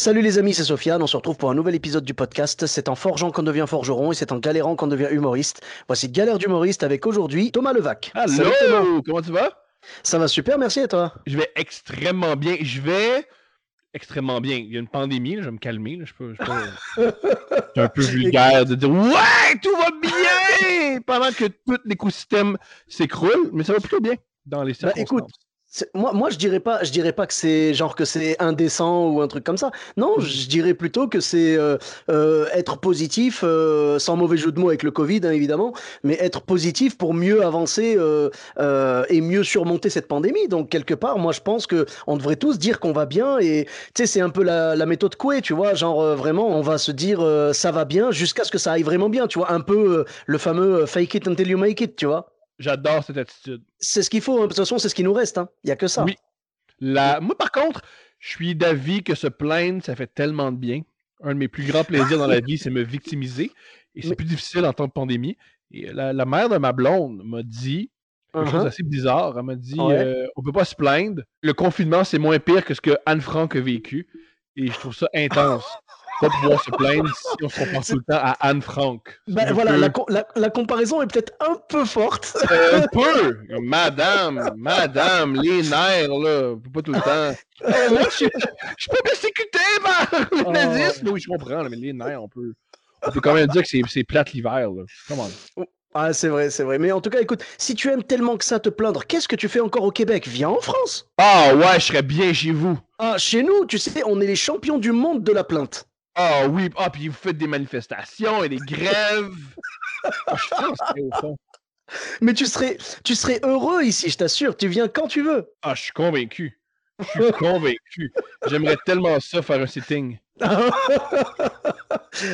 Salut les amis, c'est Sofiane. On se retrouve pour un nouvel épisode du podcast. C'est en forgeant qu'on devient forgeron et c'est en galérant qu'on devient humoriste. Voici Galère d'humoriste avec aujourd'hui Thomas Levac. Allô, Salut, Thomas. comment tu vas? Ça va super, merci et toi? Je vais extrêmement bien. Je vais extrêmement bien. Il y a une pandémie, là, je vais me calmer. là. Je peux, je peux- C'est un peu vulgaire de dire Ouais, tout va bien! Pendant que tout l'écosystème s'écroule, mais ça va plutôt bien dans les Bah, circonstances. écoute, Moi, moi, je dirais pas, je dirais pas que c'est genre que c'est indécent ou un truc comme ça. Non, je dirais plutôt que c'est euh, euh, être positif, euh, sans mauvais jeu de mots avec le Covid, hein, évidemment, mais être positif pour mieux avancer euh, euh, et mieux surmonter cette pandémie. Donc quelque part, moi, je pense que on devrait tous dire qu'on va bien et tu sais, c'est un peu la, la méthode Coué, tu vois, genre euh, vraiment, on va se dire euh, ça va bien jusqu'à ce que ça aille vraiment bien, tu vois, un peu euh, le fameux fake it until you make it, tu vois. J'adore cette attitude. C'est ce qu'il faut, hein. de toute façon, c'est ce qui nous reste, hein. Il y a que ça. Oui. La... Moi, par contre, je suis d'avis que se plaindre, ça fait tellement de bien. Un de mes plus grands plaisirs dans la vie, c'est me victimiser. Et c'est Mais- plus difficile en temps de pandémie. Et la, la mère de ma blonde m'a dit quelque chose Uh-huh. d'assez bizarre. Elle m'a dit Ouais. euh, on peut pas se plaindre. Le confinement, c'est moins pire que ce que Anne Frank a vécu. Et je trouve ça intense. Pas pouvoir se plaindre si on se compare tout le temps à Anne Frank. Ben voilà, la, la- la comparaison est peut-être un peu forte. Euh, un peu! Madame, madame, les nerfs, là. Pas tout le temps. Euh, moi, je je suis pas persécuté par le Oh. nazisme. Oui, je comprends, là, mais les nerfs, on peut. On peut quand même dire que c'est- c'est plate l'hiver, là. Come on. Ah, c'est vrai, c'est vrai. Mais en tout cas, écoute, si tu aimes tellement que ça te plaindre, qu'est-ce que tu fais encore au Québec? Viens en France. Ah ouais, je serais bien chez vous. Ah, chez nous, tu sais, on est les champions du monde de la plainte. Ah oui, ah, puis vous faites des manifestations et des grèves. Ah, je suis au fond. Mais tu serais, tu serais heureux ici, je t'assure. Tu viens quand tu veux. Ah, je suis convaincu. Je suis convaincu. J'aimerais tellement ça faire un sitting.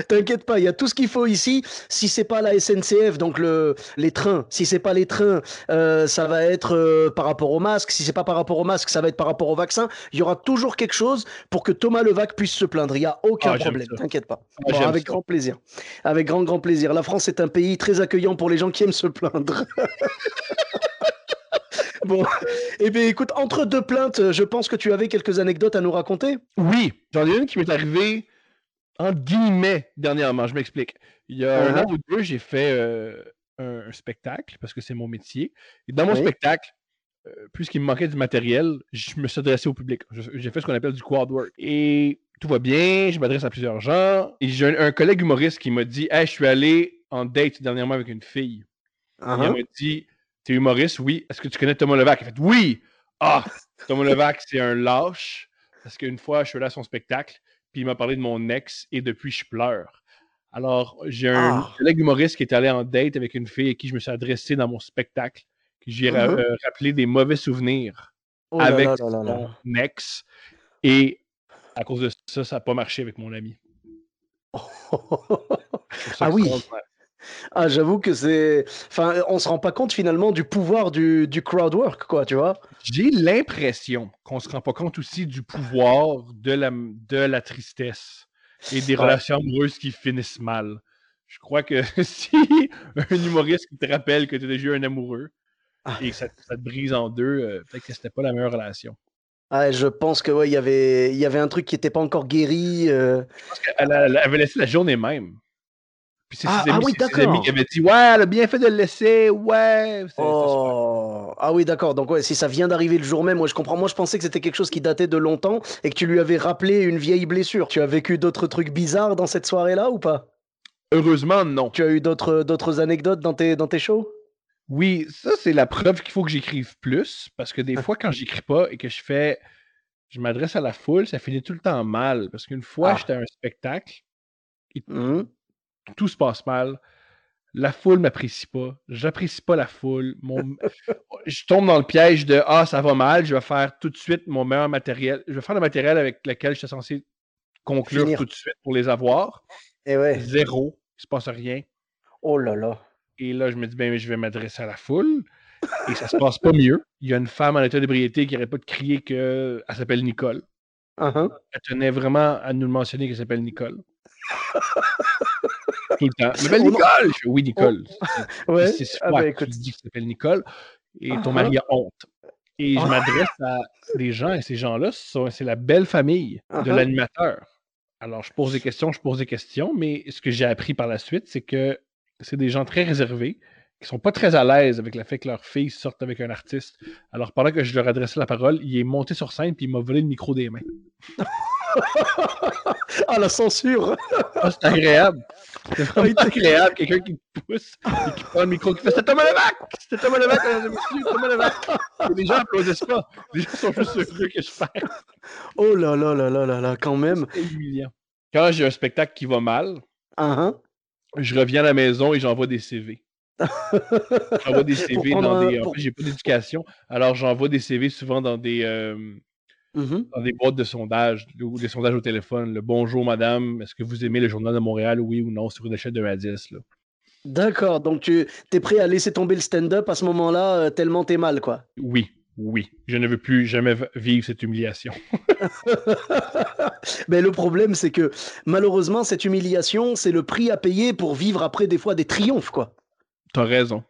T'inquiète pas, il y a tout ce qu'il faut ici. Si c'est pas la SNCF, donc le, les trains, si c'est pas les trains, euh, ça va être euh, par rapport au masque. Si c'est pas par rapport au masque, ça va être par rapport au vaccin. Il y aura toujours quelque chose pour que Thomas Levac puisse se plaindre. Il y a aucun Ah, problème. T'inquiète pas. Ah, Bon, avec ça. grand plaisir. Avec grand grand plaisir. La France est un pays très accueillant pour les gens qui aiment se plaindre. bon, eh bien écoute, entre deux plaintes, je pense que tu avais quelques anecdotes à nous raconter. Oui, j'en ai une qui m'est arrivée en guillemets dernièrement. Je m'explique. Il y a un Uh-huh. an ou deux, j'ai fait euh, un, un spectacle parce que c'est mon métier. Et dans mon Oui. spectacle, euh, puisqu'il me manquait du matériel, je me suis adressé au public. J'ai fait ce qu'on appelle du quad work. Et tout va bien, je m'adresse à plusieurs gens. Et j'ai un, un collègue humoriste qui m'a dit Hey, je suis allé en date dernièrement avec une fille. Et elle m'a dit T'es humoriste Oui. Est-ce que tu connais Thomas Levac? Il fait Oui. Ah, Thomas Levac, c'est un lâche. Parce qu'une fois, je suis allé à son spectacle, puis il m'a parlé de mon ex, et depuis, je pleure. Alors, j'ai un Ah. collègue humoriste qui est allé en date avec une fille à qui je me suis adressé dans mon spectacle, que j'ai Mhm. euh, rappelé des mauvais souvenirs Oh là avec là là là là. son ex. Et à cause de ça, ça n'a pas marché avec mon ami. Ah oui. Ah, j'avoue que c'est. Enfin, on se rend pas compte finalement du pouvoir du, du crowd work, quoi, tu vois. J'ai l'impression qu'on se rend pas compte aussi du pouvoir de la, de la tristesse et des Ouais. relations amoureuses qui finissent mal. Je crois que si un humoriste qui te rappelle que tu as déjà eu un amoureux Ah. et que ça, ça te brise en deux, euh, peut-être que c'était pas la meilleure relation. Ah, je pense que ouais, il y avait, il y avait un truc qui était pas encore guéri. euh. Parce qu'elle a- elle avait laissé la journée même. Puis c'est Ah, ses, ah oui, c'est ses d'accord. amis qui avaient dit Ouais, elle a bien fait de le laisser, ouais. Oh, ah oui, d'accord. Donc ouais, si ça vient d'arriver le jour même, moi je comprends. Moi je pensais que c'était quelque chose qui datait de longtemps et que tu lui avais rappelé une vieille blessure. Tu as vécu d'autres trucs bizarres dans cette soirée-là ou pas? Heureusement, non. Tu as eu d'autres, d'autres anecdotes dans tes, dans tes shows? Oui, ça, c'est la preuve qu'il faut que j'écrive plus. Parce que Ah. des fois, quand j'écris pas et que je fais. Je m'adresse à la foule, ça finit tout le temps mal. Parce qu'une fois, Ah. j'étais à un spectacle. Tout se passe mal. La foule m'apprécie pas. J'apprécie pas la foule. Mon... je tombe dans le piège de Ah, ça va mal, je vais faire tout de suite mon meilleur matériel. Je vais faire le matériel avec lequel je suis censé conclure tout de suite pour les avoir. Et eh ouais. Zéro. Il se passe rien. Oh là là. Et là, je me dis, ben, je vais m'adresser à la foule. Et ça se passe pas mieux. Il y a une femme en état d'ébriété qui n'arrête pas de crier qu'elle s'appelle Nicole. Uh-huh. Elle tenait vraiment à nous le mentionner qu'elle s'appelle Nicole. Tout le temps. S'appelle Nicole! oui, Nicole. Ouais. C'est ah ben, écoute. dis qu'elle s'appelle Nicole. Et ton uh-huh. mari a honte. Et je ah. m'adresse à des gens, et ces gens-là, c'est la belle famille de l'animateur. Alors, je pose des questions, je pose des questions, mais ce que j'ai appris par la suite, c'est que c'est des gens très réservés, qui sont pas très à l'aise avec le fait que leur fille sorte avec un artiste. Alors, pendant que je leur adressais la parole, il est monté sur scène puis il m'a volé le micro des mains. ah, la censure! Ah, c'est agréable. C'est vraiment agréable. Quelqu'un qui te pousse et qui prend le micro qui fait C'est Thomas Levac! C'est Thomas Levac, monsieur, Thomas Levac! les gens applaudissent pas. Les gens sont juste heureux que je fasse. Oh là là là là là là, quand même. C'est humiliant. Quand j'ai un spectacle qui va mal, uh-huh je reviens à la maison et j'envoie des CV. j'envoie des CV dans des. En fait, j'ai pas d'éducation. Alors, j'envoie des CV souvent dans des. Euh, mm-hmm. Dans des boîtes de sondage ou des sondages au téléphone. Le bonjour, madame, est-ce que vous aimez le Journal de Montréal, oui ou non, sur une échelle de 1 à 10 là. D'accord, donc tu es prêt à laisser tomber le stand-up à ce moment-là, euh, tellement t'es mal, quoi. Oui, oui, je ne veux plus jamais vivre cette humiliation. Mais le problème, c'est que malheureusement, cette humiliation, c'est le prix à payer pour vivre après des fois des triomphes, quoi. T'as raison.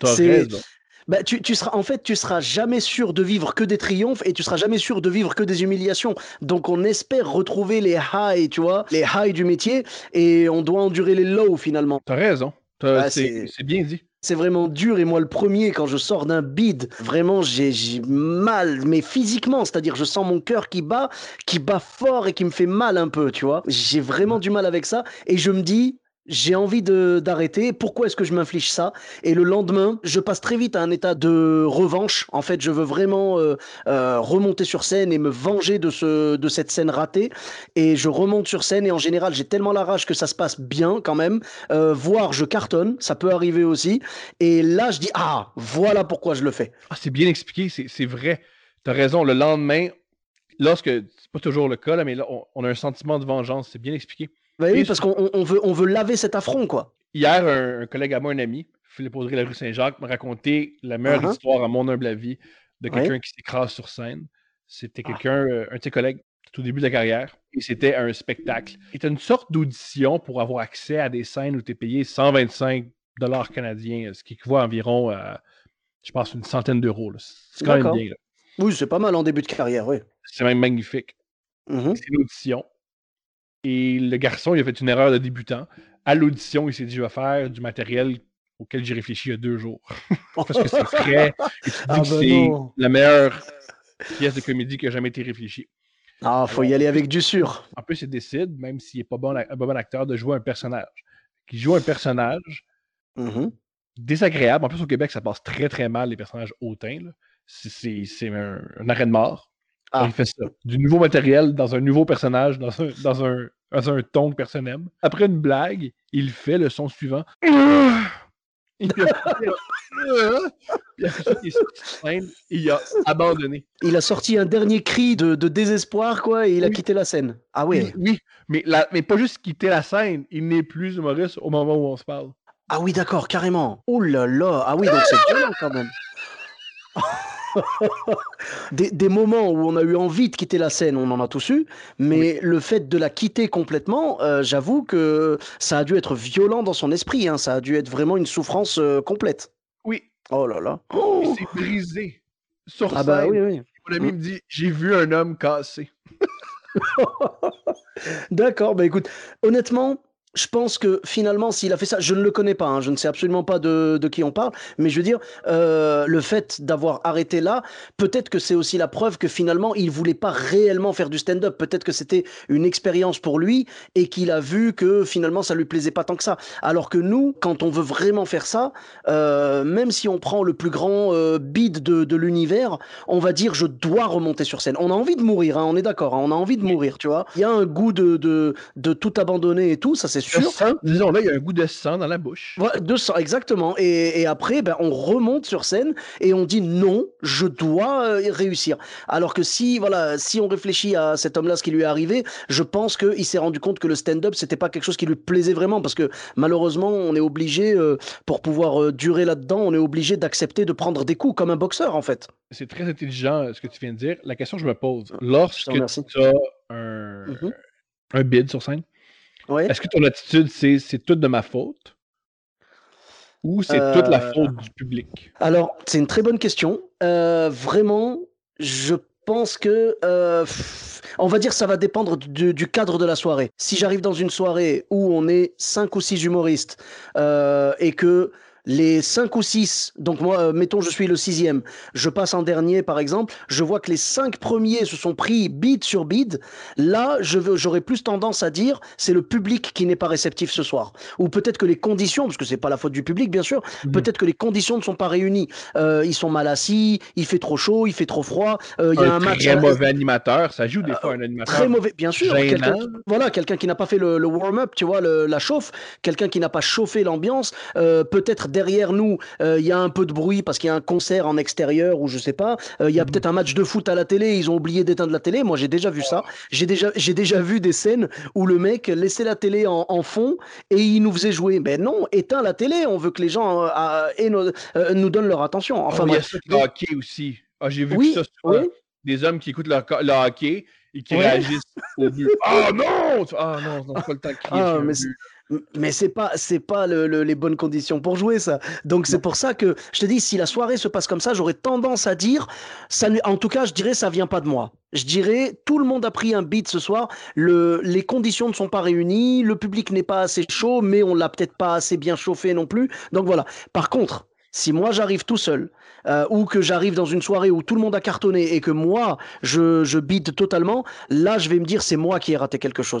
T'as raison. Bah, tu, tu, seras, en fait, tu seras jamais sûr de vivre que des triomphes et tu seras jamais sûr de vivre que des humiliations. Donc, on espère retrouver les highs, tu vois, les highs du métier et on doit endurer les lows finalement. T'as raison. Bah, c'est bien dit c'est vraiment dur. Et moi, le premier, quand je sors d'un bid, vraiment, j'ai mal, mais physiquement, c'est-à-dire, je sens mon cœur qui bat, qui bat fort et qui me fait mal un peu, tu vois. J'ai vraiment du mal avec ça. Et je me dis, j'ai envie d'arrêter. Pourquoi est-ce que je m'inflige ça? Et le lendemain, je passe très vite à un état de revanche. En fait, je veux vraiment euh, euh, remonter sur scène et me venger de, ce, de cette scène ratée. Et je remonte sur scène et en général, j'ai tellement la rage que ça se passe bien quand même. Euh, voire je cartonne, ça peut arriver aussi. Et là, je dis, ah, voilà pourquoi je le fais. Ah, c'est bien expliqué, c'est vrai. Tu as raison. Le lendemain, lorsque, c'est pas toujours le cas, mais là, on a un sentiment de vengeance. C'est bien expliqué. Bah oui, parce qu'on veut, on veut laver cet affront, quoi. Hier, un, collègue à moi, un ami, Philippe Audrey, la rue Saint-Jacques, m'a raconté la meilleure uh-huh. histoire, à mon humble avis, de quelqu'un qui s'écrase sur scène. C'était ah. quelqu'un, euh, un de ses collègues, tout au début de la carrière, et c'était un spectacle. C'était une sorte d'audition pour avoir accès à des scènes où tu es payé 125 dollars canadiens, ce qui équivaut à environ, je pense, une centaine d'euros. C'est quand même bien. Oui, c'est pas mal en début de carrière, oui. C'est même magnifique. Mm-hmm. C'est une audition. Et le garçon, il a fait une erreur de débutant. À l'audition, il s'est dit Je vais faire du matériel auquel j'ai réfléchi il y a deux jours. Parce que c'est frais. Et ah ben c'est la meilleure pièce de comédie qui a jamais été réfléchie. Ah, faut y aller avec du sûr. En plus, il décide, même s'il n'est pas bon, un bon acteur, de jouer un personnage. Qui joue un personnage mm-hmm. désagréable. En plus, au Québec, ça passe très très mal, les personnages hautains. C'est un, un, arrêt de mort. Ah. Il fait ça. Du nouveau matériel dans un nouveau personnage, dans un, dans un, dans un ton que personne n'aime. Après une blague, il fait le son suivant. Il a, abandonné. Il a sorti un dernier cri de, de désespoir, quoi, et il a quitté la scène. Ah oui. Oui, mais, la, mais pas juste quitter la scène, il n'est plus humoriste au moment où on se parle. Ah oui, d'accord, carrément. Oh là là, ah oui, donc c'est violent quand même. des, moments où on a eu envie de quitter la scène, on en a tous eu, mais le fait de la quitter complètement, euh, j'avoue que ça a dû être violent dans son esprit, hein. ça a dû être vraiment une souffrance euh, complète. Oui. Oh là là. Il s'est brisé sur ah bah, oui, oui. Mon ami me dit J'ai vu un homme cassé. D'accord, bah écoute, honnêtement, je pense que finalement, s'il a fait ça, je ne le connais pas, hein, je ne sais absolument pas de, qui on parle, mais je veux dire, euh, le fait d'avoir arrêté là, peut-être que c'est aussi la preuve que finalement, il voulait pas réellement faire du stand-up. Peut-être que c'était une expérience pour lui et qu'il a vu que finalement, ça lui plaisait pas tant que ça. Alors que nous, quand on veut vraiment faire ça, euh, même si on prend le plus grand euh, bid de, l'univers, on va dire, je dois remonter sur scène. On a envie de mourir, hein, on est d'accord, hein, on a envie de mourir, tu vois. Il y a un goût de, de tout abandonner et tout, ça c'est sûr. disons là, il y a un goût de sang dans la bouche. De sang, exactement. Et, et après, ben, on remonte sur scène et on dit non, je dois euh, réussir. Alors que si, voilà, si on réfléchit à cet homme-là, ce qui lui est arrivé, je pense qu'il s'est rendu compte que le stand-up, c'était pas quelque chose qui lui plaisait vraiment parce que malheureusement, on est obligé, euh, pour pouvoir euh, durer là-dedans, on est obligé d'accepter de prendre des coups comme un boxeur en fait. C'est très intelligent ce que tu viens de dire. La question que je me pose, lorsque tu as un, mm-hmm. un bid sur scène, est-ce que ton attitude, c'est c'est tout de ma faute? Ou c'est toute la faute du public? Alors, c'est une très bonne question. vraiment, je pense que on va dire ça va dépendre du, cadre de la soirée. Si j'arrive dans une soirée où on est cinq ou six humoristes et que les 5 ou 6, donc moi, euh, mettons, je suis le sixième, je passe en dernier, par exemple, je vois que les 5 premiers se sont pris bid sur bid, là, j'aurais plus tendance à dire, c'est le public qui n'est pas réceptif ce soir. Ou peut-être que les conditions, parce que c'est pas la faute du public, bien sûr, mhm. peut-être que les conditions ne sont pas réunies. Euh, ils sont mal assis, il fait trop chaud, il fait trop froid, euh, il y a un, match... Très mauvais animateur, ça joue des fois un animateur. Très mauvais, bien sûr. voilà, quelqu'un qui n'a pas fait le, warm-up, tu vois, la chauffe, quelqu'un qui n'a pas chauffé l'ambiance, peut-être derrière nous, euh, il y a un peu de bruit parce qu'il y a un concert en extérieur ou je sais pas. Euh, il y a mhm. peut-être un match de foot à la télé, ils ont oublié d'éteindre la télé. Moi, j'ai déjà vu ça. J'ai déjà, j'ai déjà vu des scènes où le mec laissait la télé en, fond et il nous faisait jouer. Mais non, éteins la télé. On veut que les gens euh, nous donnent leur attention. Enfin, oh, il y a ça le hockey aussi. Ah, j'ai vu ça Des hommes qui écoutent le, hockey et qui réagissent au but. Ah non! Ah non, non, pas le temps de crier. Ah, mais c'est pas c'est pas les bonnes conditions pour jouer ça. Donc c'est pour ça que je te dis si la soirée se passe comme ça, j'aurais tendance à dire ça en tout cas, je dirais ça vient pas de moi. Je dirais tout le monde a pris un beat ce soir, le, les conditions ne sont pas réunies, le public n'est pas assez chaud mais on l'a peut-être pas assez bien chauffé non plus. Donc voilà. Par contre, si moi j'arrive tout seul euh, ou que j'arrive dans une soirée où tout le monde a cartonné et que moi je je bide totalement, là je vais me dire c'est moi qui ai raté quelque chose.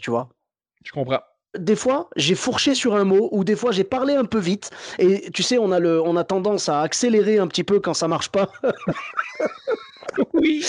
Tu vois Je comprends. Des fois, j'ai fourché sur un mot ou des fois j'ai parlé un peu vite et tu sais, on a le on a tendance à accélérer un petit peu quand ça marche pas. oui.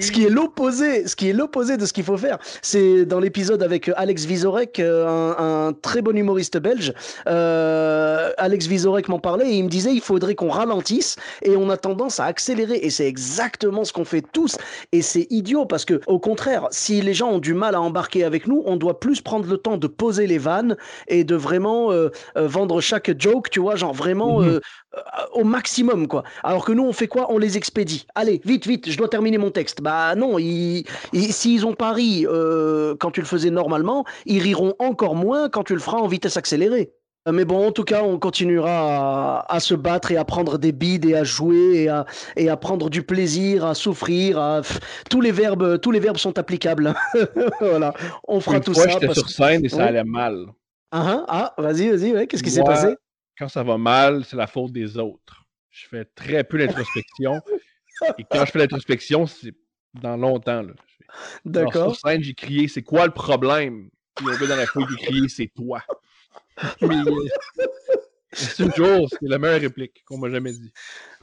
ce qui est l'opposé, ce qui est l'opposé de ce qu'il faut faire. C'est dans l'épisode avec euh, Alex Vizorek, euh, un, très bon humoriste belge. Euh, Alex Vizorek m'en parlait et il me disait il faudrait qu'on ralentisse et on a tendance à accélérer et c'est exactement ce qu'on fait tous et c'est idiot parce que au contraire, si les gens ont du mal à embarquer avec nous, on doit plus prendre le temps de poser les vannes et de vraiment vendre chaque joke, tu vois, genre vraiment mhm. Au maximum quoi. Alors que nous on fait quoi? On les expédie. Allez, vite, vite, je dois terminer mon texte. Bah non, s'ils ont pas ri euh, quand tu le faisais normalement, ils riront encore moins quand tu le feras en vitesse accélérée. Euh, mais bon, en tout cas, on continuera à, se battre et à prendre des bides et à jouer et à, et à prendre du plaisir, à souffrir. tous les verbes, tous les verbes sont applicables. voilà, on fera tout fois, ça. J'étais sur scène et ça allait mal. Ah, ah, ah vas-y, vas-y, qu'est-ce qui s'est passé? Quand ça va mal, c'est la faute des autres. Je fais très peu d'introspection. Et quand je fais l'introspection, c'est dans longtemps. D'accord. Sur scène, j'ai crié C'est quoi le problème? Puis gars dans la foule qui crié C'est toi. Euh, c'est toujours, c'est la meilleure réplique qu'on m'a jamais dit.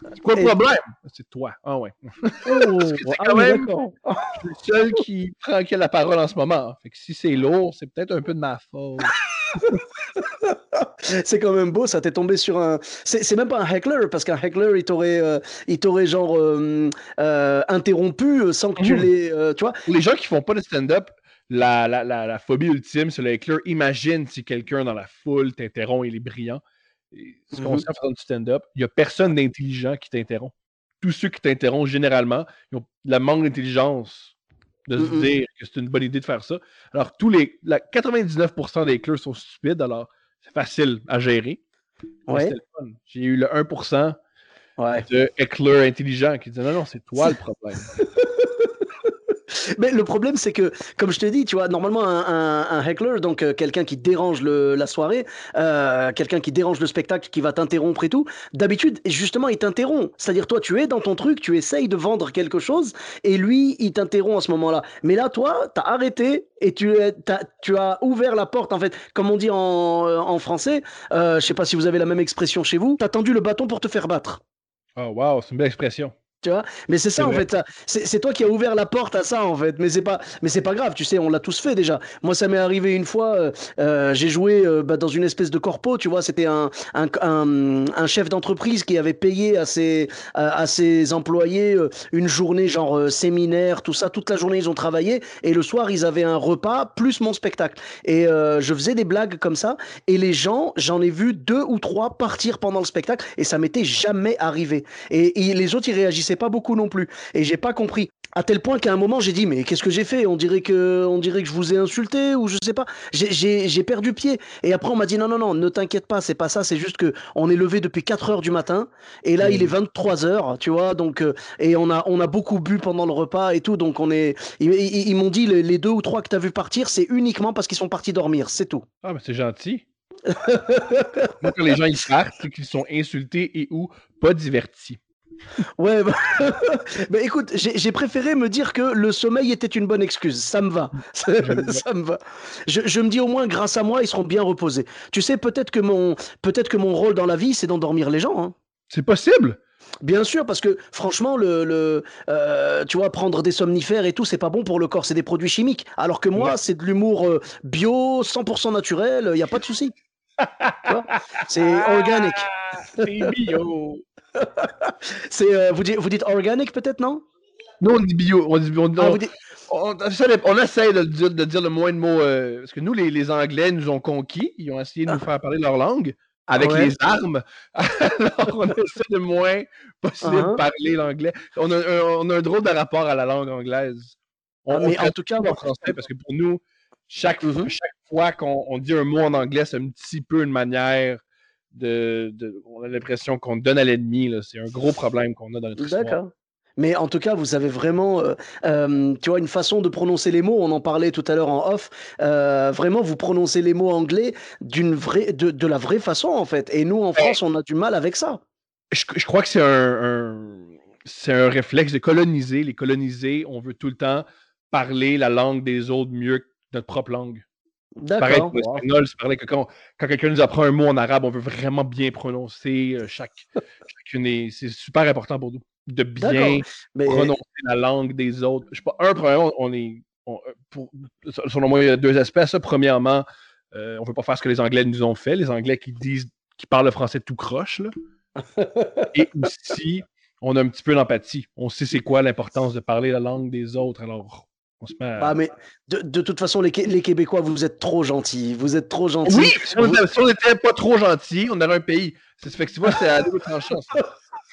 C'est quoi le problème? C'est toi. Ah ouais. Oh, c'est quand ah même je suis le seul qui prend la parole en ce moment. Fait que si c'est lourd, c'est peut-être un peu de ma faute. c'est quand même beau, ça t'est tombé sur un. C'est même pas un heckler, parce qu'un heckler, il t'aurait euh, il t'aurait genre euh, euh, interrompu sans que tu mmh. l'aies. tu vois Les gens qui font pas de stand-up, la, la, la, phobie ultime, c'est le heckler. Imagine si quelqu'un dans la foule t'interrompt, il est brillant. Ce qu'on mmh. sait en du stand-up, il n'y a personne d'intelligent qui t'interrompt. Tous ceux qui t'interrompent, généralement, ils ont la manque d'intelligence de se dire que c'est une bonne idée de faire ça. Alors, tous les, la 99% des clés sont stupides, alors c'est facile à gérer. Ouais. J'ai eu le 1% de éclairs intelligents qui disent non, non, c'est toi le problème. Mais le problème, c'est que, comme je te dis, tu vois, normalement, un, heckler, donc euh, quelqu'un qui dérange la soirée, euh, quelqu'un qui dérange le spectacle, qui va t'interrompre et tout, d'habitude, justement, il t'interrompt. C'est-à-dire, toi, tu es dans ton truc, tu essayes de vendre quelque chose, et lui, il t'interrompt à ce moment-là. Mais là, toi, tu as arrêté et tu, as ouvert la porte, en fait, comme on dit en, euh, français, je sais pas si vous avez la même expression chez vous, tu as tendu le bâton pour te faire battre. Oh, wow, c'est une belle expression. Tu vois? Mais c'est ça en fait c'est toi qui as ouvert la porte à ça en fait. Mais c'est pas mais c'est pas grave tu sais on l'a tous fait déjà. Moi ça m'est arrivé une fois euh, euh, j'ai joué euh, bah, dans une espèce de corpo tu vois. C'était un un, un, chef d'entreprise qui avait payé à ses à, ses employés une journée genre séminaire tout ça. Toute la journée ils ont travaillé. Et le soir ils avaient un repas plus mon spectacle. Et je faisais des blagues comme ça. Et les gens j'en ai vu deux ou trois partir pendant le spectacle. Et ça m'était jamais arrivé. Et, et les autres ils réagissaient c'est pas beaucoup non plus. Et j'ai pas compris. À tel point qu'à un moment, j'ai dit, mais qu'est-ce que j'ai fait? On dirait, que, on dirait que je vous ai insulté ou je sais pas. J'ai perdu pied. Et après, on m'a dit, non, non, non, ne t'inquiète pas, c'est pas ça. C'est juste que on est levé depuis 4 heures du matin. Et là, il est 23 heures, tu vois. Donc, euh, et on a, on a beaucoup bu pendant le repas et tout. Donc, on est. Ils, m'ont dit, les, deux ou trois que tu as vu partir, c'est uniquement parce qu'ils sont partis dormir. C'est tout. Ah, mais c'est gentil. quand les gens ils partent, c'est qu'ils sont insultés et ou pas divertis. Ouais, bah, bah écoute, j'ai préféré me dire que le sommeil était une bonne excuse. Ça me va. ça me va. Je, me dis au moins, grâce à moi, ils seront bien reposés. Tu sais, peut-être que mon, peut-être que mon rôle dans la vie, c'est d'endormir les gens. Hein. C'est possible. Bien sûr, parce que franchement, le, le euh, tu vois, prendre des somnifères et tout, c'est pas bon pour le corps, c'est des produits chimiques. Alors que moi, c'est de l'humour euh, bio, 100% naturel, il n'y a pas de souci. c'est organique. C'est bio. C'est, euh, vous, dites, vous dites organic peut-être, non? Nous, on dit bio. On, dit, on, ah, on, on, essaie de, de, dire le moins de mots. Euh, parce que nous, les, les, Anglais nous ont conquis. Ils ont essayé de nous ah. faire parler leur langue avec les armes. Alors, on essaie le moins possible de uh-huh. parler l'anglais. On a, un, on a un drôle de rapport à la langue anglaise. On, ah, mais en tout cas, en français, parce que pour nous, chaque, mm-hmm. chaque fois qu'on dit un mot en anglais, c'est un petit peu une manière de, on a l'impression qu'on donne à l'ennemi. C'est un gros problème qu'on a dans notre histoire. D'accord. Mais en tout cas, vous avez vraiment, euh, euh, tu vois, une façon de prononcer les mots. On en parlait tout à l'heure en off. Euh, vraiment, vous prononcez les mots anglais d'une vraie, de, la vraie façon en fait. Et nous, en France, on a du mal avec ça. Je, crois que c'est un, c'est un réflexe de coloniser. Les coloniser, on veut tout le temps parler la langue des autres mieux que notre propre langue. Pareil pour l'espagnol, c'est pareil que quand, quelqu'un nous apprend un mot en arabe, on veut vraiment bien prononcer euh, chaque, chacune. C'est super important pour nous de bien prononcer la langue des autres. Je sais pas, un, premièrement, on est. Euh, pour, selon moi, il y a deux aspects. Ça, premièrement, euh, on ne veut pas faire ce que les Anglais nous ont fait. Les Anglais qui disent, qui parlent le français tout croche. Là. Et aussi, on a un petit peu d'empathie. On sait c'est quoi l'importance de parler la langue des autres. Alors, ah, mais de, de, toute façon, les, les, Québécois, vous êtes trop gentils. Vous êtes trop gentils. Oui, si on n'était pas trop gentils, on aurait un pays. C'est fait que tu vois, c'est à deux chance.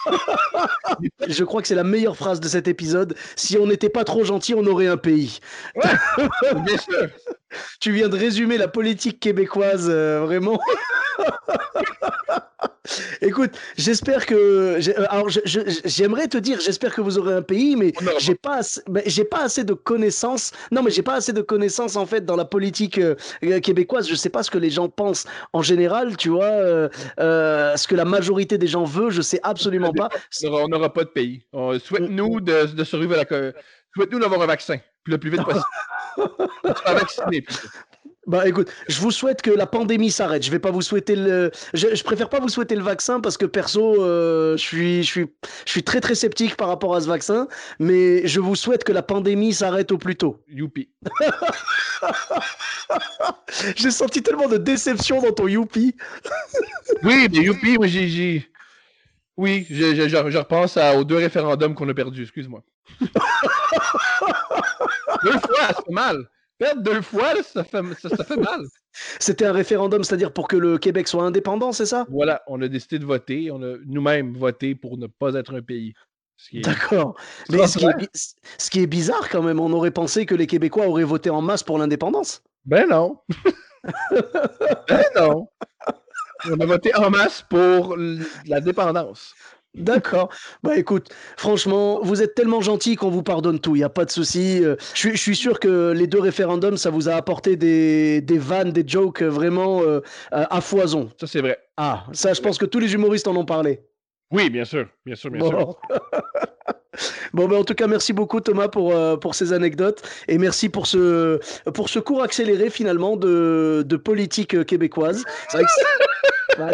Je crois que c'est la meilleure phrase de cet épisode. Si on n'était pas trop gentil, on aurait un pays. bien sûr. Tu viens de résumer la politique québécoise, euh, vraiment. Écoute, j'espère que. Euh, alors, j'aimerais te dire, j'espère que vous aurez un pays, mais j'ai pas, j'ai pas assez de connaissances. Non, mais j'ai pas assez de connaissances en fait dans la politique euh, québécoise. Je sais pas ce que les gens pensent en général, tu vois. Euh, ce que la majorité des gens veut, je sais absolument pas. On n'aura pas de pays. Souhaite-nous de, de survivre à la. Souhaite-nous d'avoir un vaccin le plus vite possible. vacciner. Bah écoute, je vous souhaite que la pandémie s'arrête. Je vais pas vous souhaiter le, je, préfère pas vous souhaiter le vaccin parce que perso, euh, je suis, je suis, je suis très très sceptique par rapport à ce vaccin. Mais je vous souhaite que la pandémie s'arrête au plus tôt. Youpi. j'ai senti tellement de déception dans ton youpi. oui, mais youpi, moi j'ai, oui, je, je, je, repense aux deux référendums qu'on a perdus. Excuse-moi. deux fois, fait mal. Perdre deux fois, ça fait, ça, fait mal. C'était un référendum, c'est-à-dire pour que le Québec soit indépendant, c'est ça? Voilà, on a décidé de voter. On a nous-mêmes voté pour ne pas être un pays. D'accord. Mais ce qui, est, ce qui, est, bizarre quand même, on aurait pensé que les Québécois auraient voté en masse pour l'indépendance. Ben non. ben non. On a voté en masse pour la dépendance. D'accord. Bah écoute, franchement, vous êtes tellement gentil qu'on vous pardonne tout, il n'y a pas de souci. Euh, Je, je suis sûr que les deux référendums, ça vous a apporté des, des vannes, des jokes vraiment euh, à foison. Ça, c'est vrai. Ah, ça, je pense que tous les humoristes en ont parlé. Oui, bien sûr, bien sûr, bien Bon. sûr. Bon, ben, en tout cas, merci beaucoup Thomas pour, euh, pour ces anecdotes et merci pour ce, pour ce cours accéléré finalement de, de politique euh, québécoise. C'est vrai que bah,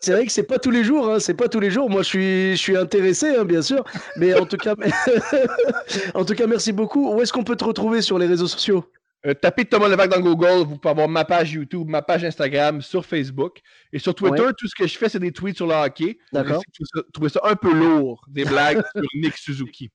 c'est vrai que c'est pas tous les jours, hein, c'est pas tous les jours. Moi, je suis, je suis intéressé, hein, bien sûr, mais en tout cas, en tout cas, merci beaucoup. Où est-ce qu'on peut te retrouver sur les réseaux sociaux? Euh, tapez Thomas Levac dans Google, vous pouvez avoir ma page YouTube, ma page Instagram, sur Facebook. Et sur Twitter, tout ce que je fais, c'est des tweets sur le hockey. D'accord. Trouver ça un peu lourd, des blagues sur Nick Suzuki.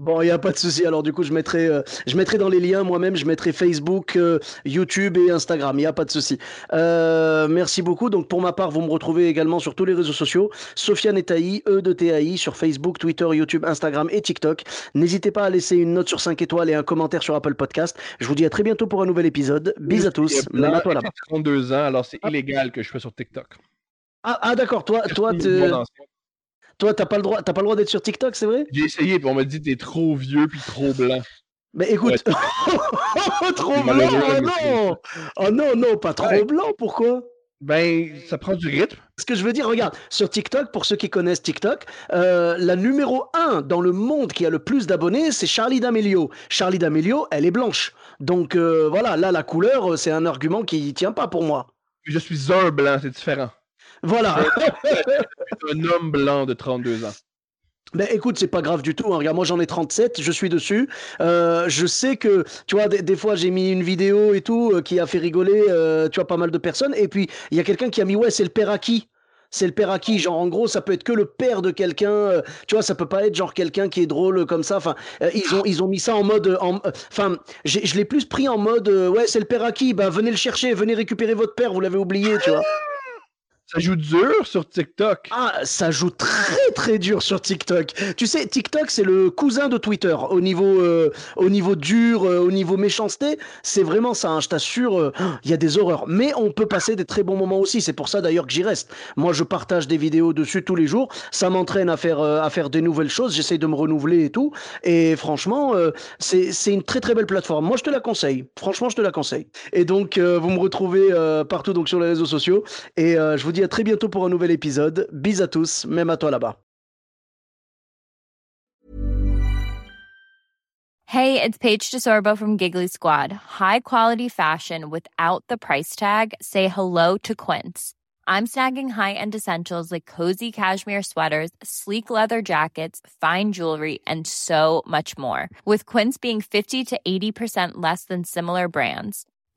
Bon, il n'y a pas de souci. Alors, du coup, je mettrai, euh, je mettrai dans les liens moi-même, je mettrai Facebook, euh, YouTube et Instagram. Il n'y a pas de souci. Euh, merci beaucoup. Donc, pour ma part, vous me retrouvez également sur tous les réseaux sociaux. Sofiane et Taï, E de TAI, sur Facebook, Twitter, YouTube, Instagram et TikTok. N'hésitez pas à laisser une note sur 5 étoiles et un commentaire sur Apple Podcast. Je vous dis à très bientôt pour un nouvel épisode. Bis à tous. Même à toi là-bas. 32 ans, alors c'est illégal que je fais sur TikTok. Ah, ah, d'accord. Toi, toi, toi, t'as pas le droit, pas le droit d'être sur TikTok, c'est vrai? J'ai essayé, puis on m'a dit t'es trop vieux puis trop blanc. Mais écoute, trop blanc? Oh non, oh non, non, pas trop Ouais. blanc. Pourquoi? Ben, ça prend du rythme. Ce que je veux dire, regarde, sur TikTok, pour ceux qui connaissent TikTok, euh, la numéro 1 dans le monde qui a le plus d'abonnés, c'est Charlie D'Amelio. Charlie D'Amelio, elle est blanche. Donc euh, voilà, là, la couleur, euh, c'est un argument qui tient pas pour moi. Je suis un blanc, c'est différent. Voilà. Un homme blanc de 32 ans. Ben écoute, c'est pas grave du tout. hein. Regarde, moi j'en ai 37, je suis dessus. Euh, je sais que, tu vois, des, des fois j'ai mis une vidéo et tout euh, qui a fait rigoler, euh, tu vois, pas mal de personnes. Et puis il y a quelqu'un qui a mis, ouais, c'est le père à qui c'est le père à qui Genre, en gros, ça peut être que le père de quelqu'un. euh, tu vois, ça peut pas être genre quelqu'un qui est drôle comme ça. Enfin, euh, ils ont ils ont mis ça en mode. en- euh, Enfin, je l'ai plus pris en mode. euh, ouais, c'est le père à qui Ben venez le chercher, venez récupérer votre père. Vous l'avez oublié, tu vois. Ça joue dur sur TikTok. Ah, ça joue très très dur sur TikTok. Tu sais, TikTok c'est le cousin de Twitter au niveau euh, au niveau dur, euh, au niveau méchanceté. C'est vraiment ça. hein, je t'assure, euh, il y a des horreurs. Mais on peut passer des très bons moments aussi. C'est pour ça d'ailleurs que j'y reste. Moi, je partage des vidéos dessus tous les jours. Ça m'entraîne à faire euh, à faire des nouvelles choses. J'essaye de me renouveler et tout. Et franchement, euh, c'est une très très belle plateforme. Moi, je te la conseille. Franchement, je te la conseille. Et donc, vous me retrouvez partout donc sur les réseaux sociaux. Et je vous dis à très bientôt pour un nouvel épisode. Bis à tous, même à toi là-bas. Hey, it's Paige DeSorbo from Giggly Squad. High quality fashion without the price tag. Say hello to Quince. I'm snagging high-end essentials like cozy cashmere sweaters, sleek leather jackets, fine jewelry, and so much more. With Quince being 50 to 80% less than similar brands.